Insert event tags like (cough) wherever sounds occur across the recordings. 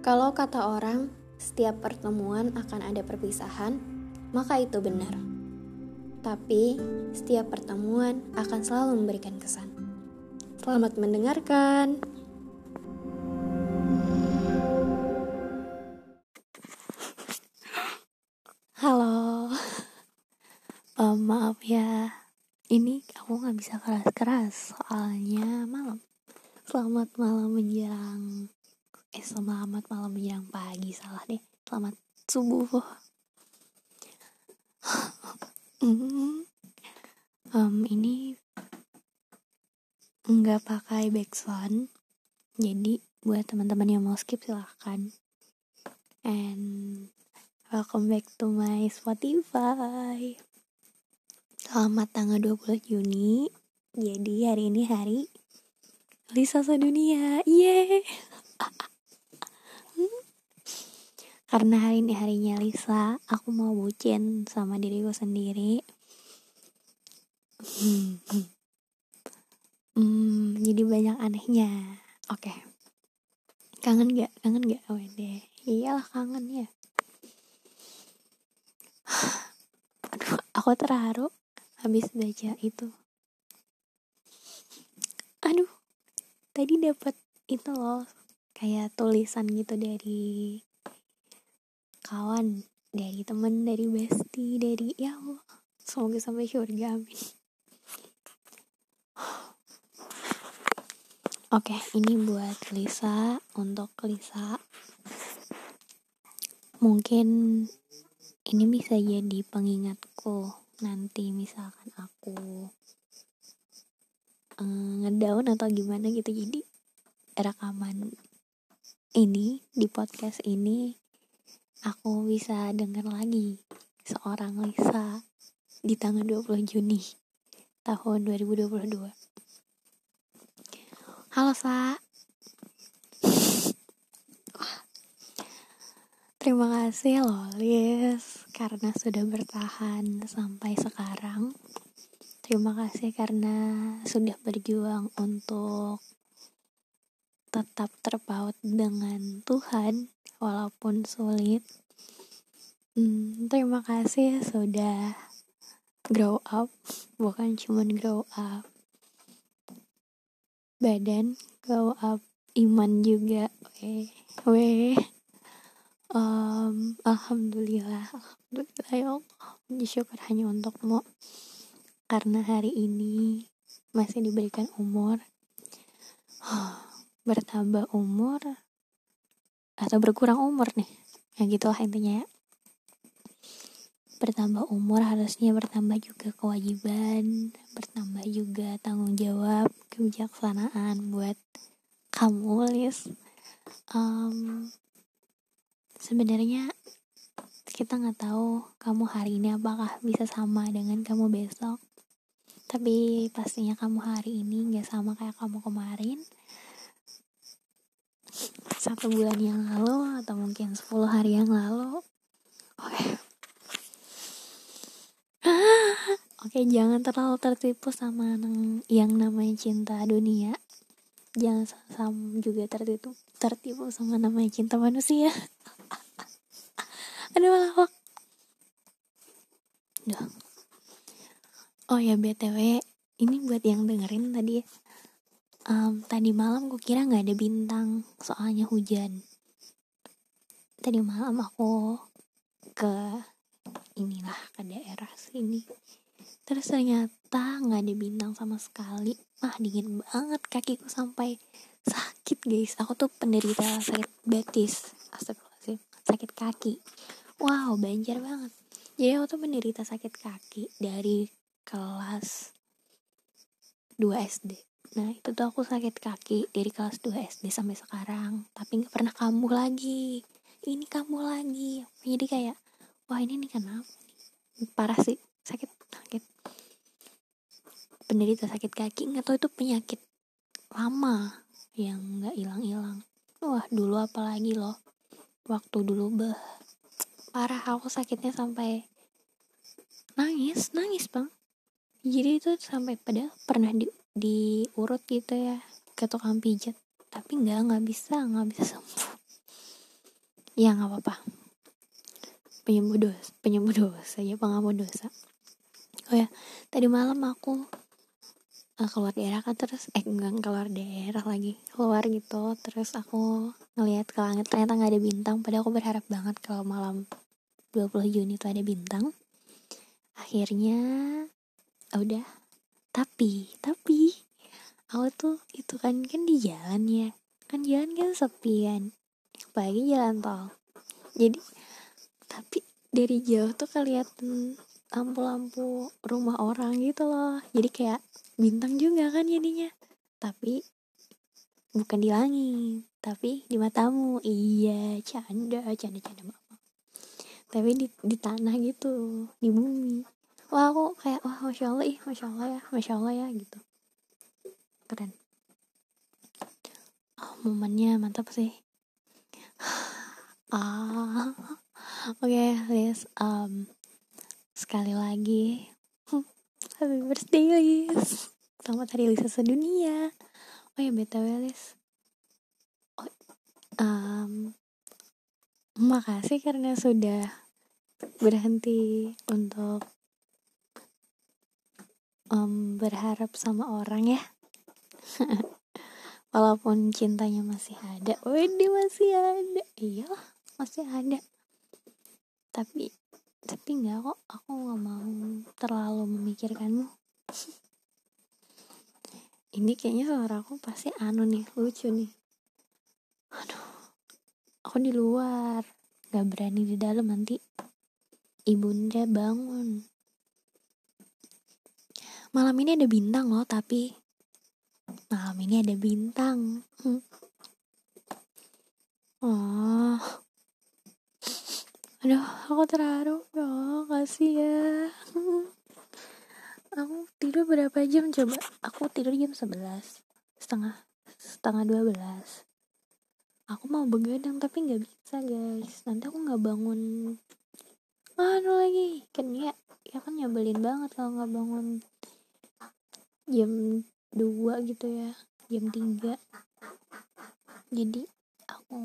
Kalau kata orang, setiap pertemuan akan ada perpisahan, maka itu benar. Tapi, setiap pertemuan akan selalu memberikan kesan. Selamat mendengarkan. Halo, um, maaf ya, ini aku nggak bisa keras-keras soalnya malam. Selamat malam menjelang eh selamat malam menjelang pagi. Salah deh. Selamat subuh. (laughs) Um, ini nggak pakai backsound jadi buat teman-teman yang mau skip silahkan. And welcome back to my Spotify. Selamat tanggal 20 Juni. Jadi hari ini hari Lisa sedunia yeay (laughs) karena hari ini harinya Lisa aku mau bucin sama diriku sendiri. Hmm, hmm jadi banyak anehnya. Oke. Okay. kangen gak kangen gak wede. Iyalah kangen ya. Aduh aku terharu habis baca itu. Aduh tadi dapat itu loh kayak tulisan gitu dari kawan dari temen dari bestie dari ya Allah semoga sampai surga amin Oke, ini buat Lisa untuk Lisa. Mungkin ini bisa jadi pengingatku nanti misalkan aku uh, ngedown atau gimana gitu. Jadi rekaman ini di podcast ini aku bisa dengar lagi seorang Lisa di tanggal 20 Juni tahun 2022. Halo Sa. Terima kasih loh Lis karena sudah bertahan sampai sekarang. Terima kasih karena sudah berjuang untuk tetap terpaut dengan Tuhan walaupun sulit. Hmm, terima kasih sudah grow up, bukan cuma grow up badan, grow up iman juga. Weh, weh. Um, alhamdulillah, alhamdulillah ya Allah. Syukur hanya untukmu karena hari ini masih diberikan umur (sighs) bertambah umur atau berkurang umur nih. Ya gitulah intinya ya. Bertambah umur harusnya bertambah juga kewajiban bertambah juga tanggung jawab kebijaksanaan buat kamu Lis um, sebenarnya kita nggak tahu kamu hari ini apakah bisa sama dengan kamu besok. Tapi pastinya kamu hari ini nggak sama kayak kamu kemarin satu bulan yang lalu atau mungkin 10 hari yang lalu. Oke. Okay. (gasps) oke okay, jangan terlalu tertipu sama yang namanya cinta dunia. Jangan sama juga tertipu tertipu sama namanya cinta manusia. (laughs) Ada malah Duh. oh ya btw ini buat yang dengerin tadi ya um, tadi malam gue kira nggak ada bintang soalnya hujan. Tadi malam aku ke inilah ke daerah sini. Terus ternyata nggak ada bintang sama sekali. Ah dingin banget kakiku sampai sakit guys. Aku tuh penderita sakit betis. Astagfirullahaladzim sakit kaki. Wow banjir banget. Jadi aku tuh penderita sakit kaki dari kelas 2 SD Nah itu tuh aku sakit kaki dari kelas 2 SD sampai sekarang Tapi gak pernah kambuh lagi. Ini kambuh lagi. Jadi kayak Wah ini nih kenapa Parah sih Sakit sakit. Penderita sakit kaki Gak tau itu penyakit Lama Yang gak hilang-hilang. Wah dulu apalagi loh Waktu dulu beh Parah aku sakitnya sampai Nangis Nangis bang Jadi itu sampai pada pernah di diurut gitu ya ke tukang pijat. Tapi nggak nggak bisa nggak bisa sembuh. Ya nggak apa-apa. Penyembuh dosa penyembuh dosa ya pengampun dosa. Oh ya tadi malam aku uh, keluar daerah kan terus eh enggak keluar daerah lagi. Keluar gitu terus aku ngelihat ke langit ternyata nggak ada bintang. Padahal aku berharap banget kalau malam 20 Juni itu ada bintang. Akhirnya udah. Tapi tapi aku tuh itu kan kan di jalan ya. Kan jalan kan sepian. Apalagi jalan tol. Jadi tapi dari jauh tuh kelihatan lampu-lampu rumah orang gitu loh. Jadi kayak bintang juga kan jadinya. Tapi bukan di langit tapi di matamu. Iya canda canda canda mama. Tapi di di tanah gitu di bumi wah aku kayak wah masya allah ih masya allah ya masya allah ya gitu. Keren. Oh, momennya mantap sih. Ah oke okay, Liz um, sekali lagi. Happy birthday Liz selamat hari Lisa sedunia. Oh ya btw Liz oh, um, makasih karena sudah berhenti untuk um, berharap sama orang ya. (laughs) Walaupun cintanya masih ada. Wede masih ada. Iya masih ada. Tapi tapi nggak kok. Aku nggak mau terlalu memikirkanmu. (laughs) Ini kayaknya suara aku pasti anu nih lucu nih. Aduh aku di luar. Nggak berani di dalam nanti. Ibunda bangun malam ini ada bintang loh tapi malam ini ada bintang. Hmm. oh. Aduh aku terharu ya kasih ya. (laughs) Aku tidur berapa jam? Coba aku tidur jam 11 setengah setengah 12 aku mau begadang tapi nggak bisa guys. Nanti aku nggak bangun. Anu lagi. Kan ya ya kan nyebelin banget kalau nggak bangun jam 2 gitu ya jam 3 jadi aku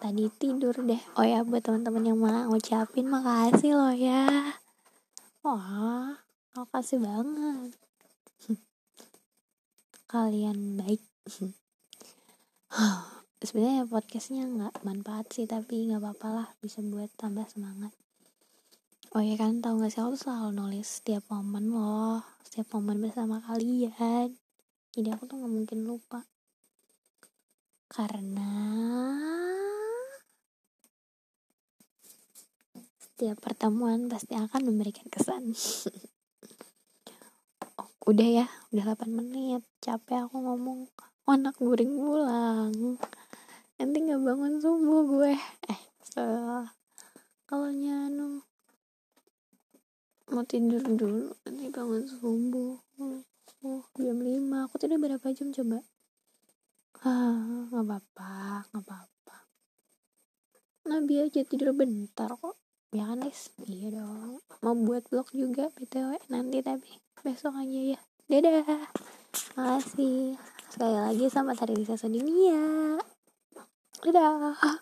tadi tidur deh. Oh ya buat teman-teman yang mau ngucapin makasih loh ya. Wah makasih banget. (laughs) Kalian baik. (sighs) Sebenarnya podcastnya nggak manfaat sih tapi nggak apa-apa lah bisa buat tambah semangat oh ya kan tahu gak sih aku tuh selalu nulis setiap momen loh setiap momen bersama kalian. Jadi aku tuh nggak mungkin lupa. Karena setiap pertemuan pasti akan memberikan kesan. (laughs) Oh, udah ya udah 8 menit. Capek aku ngomong oh, anak guring pulang. Nanti nggak bangun subuh gue eh kalau nyanu mau tidur dulu nanti bangun subuh. Oh, jam 5 aku tidur berapa jam coba? Ah nggak apa-apa nggak apa-apa. Nabi aja tidur bentar kok. Ya kan guys iya dong. Mau buat vlog juga btw nanti tapi besok aja ya. Dadah. Makasih. Sekali lagi sama hari Lisa Sedunia dadah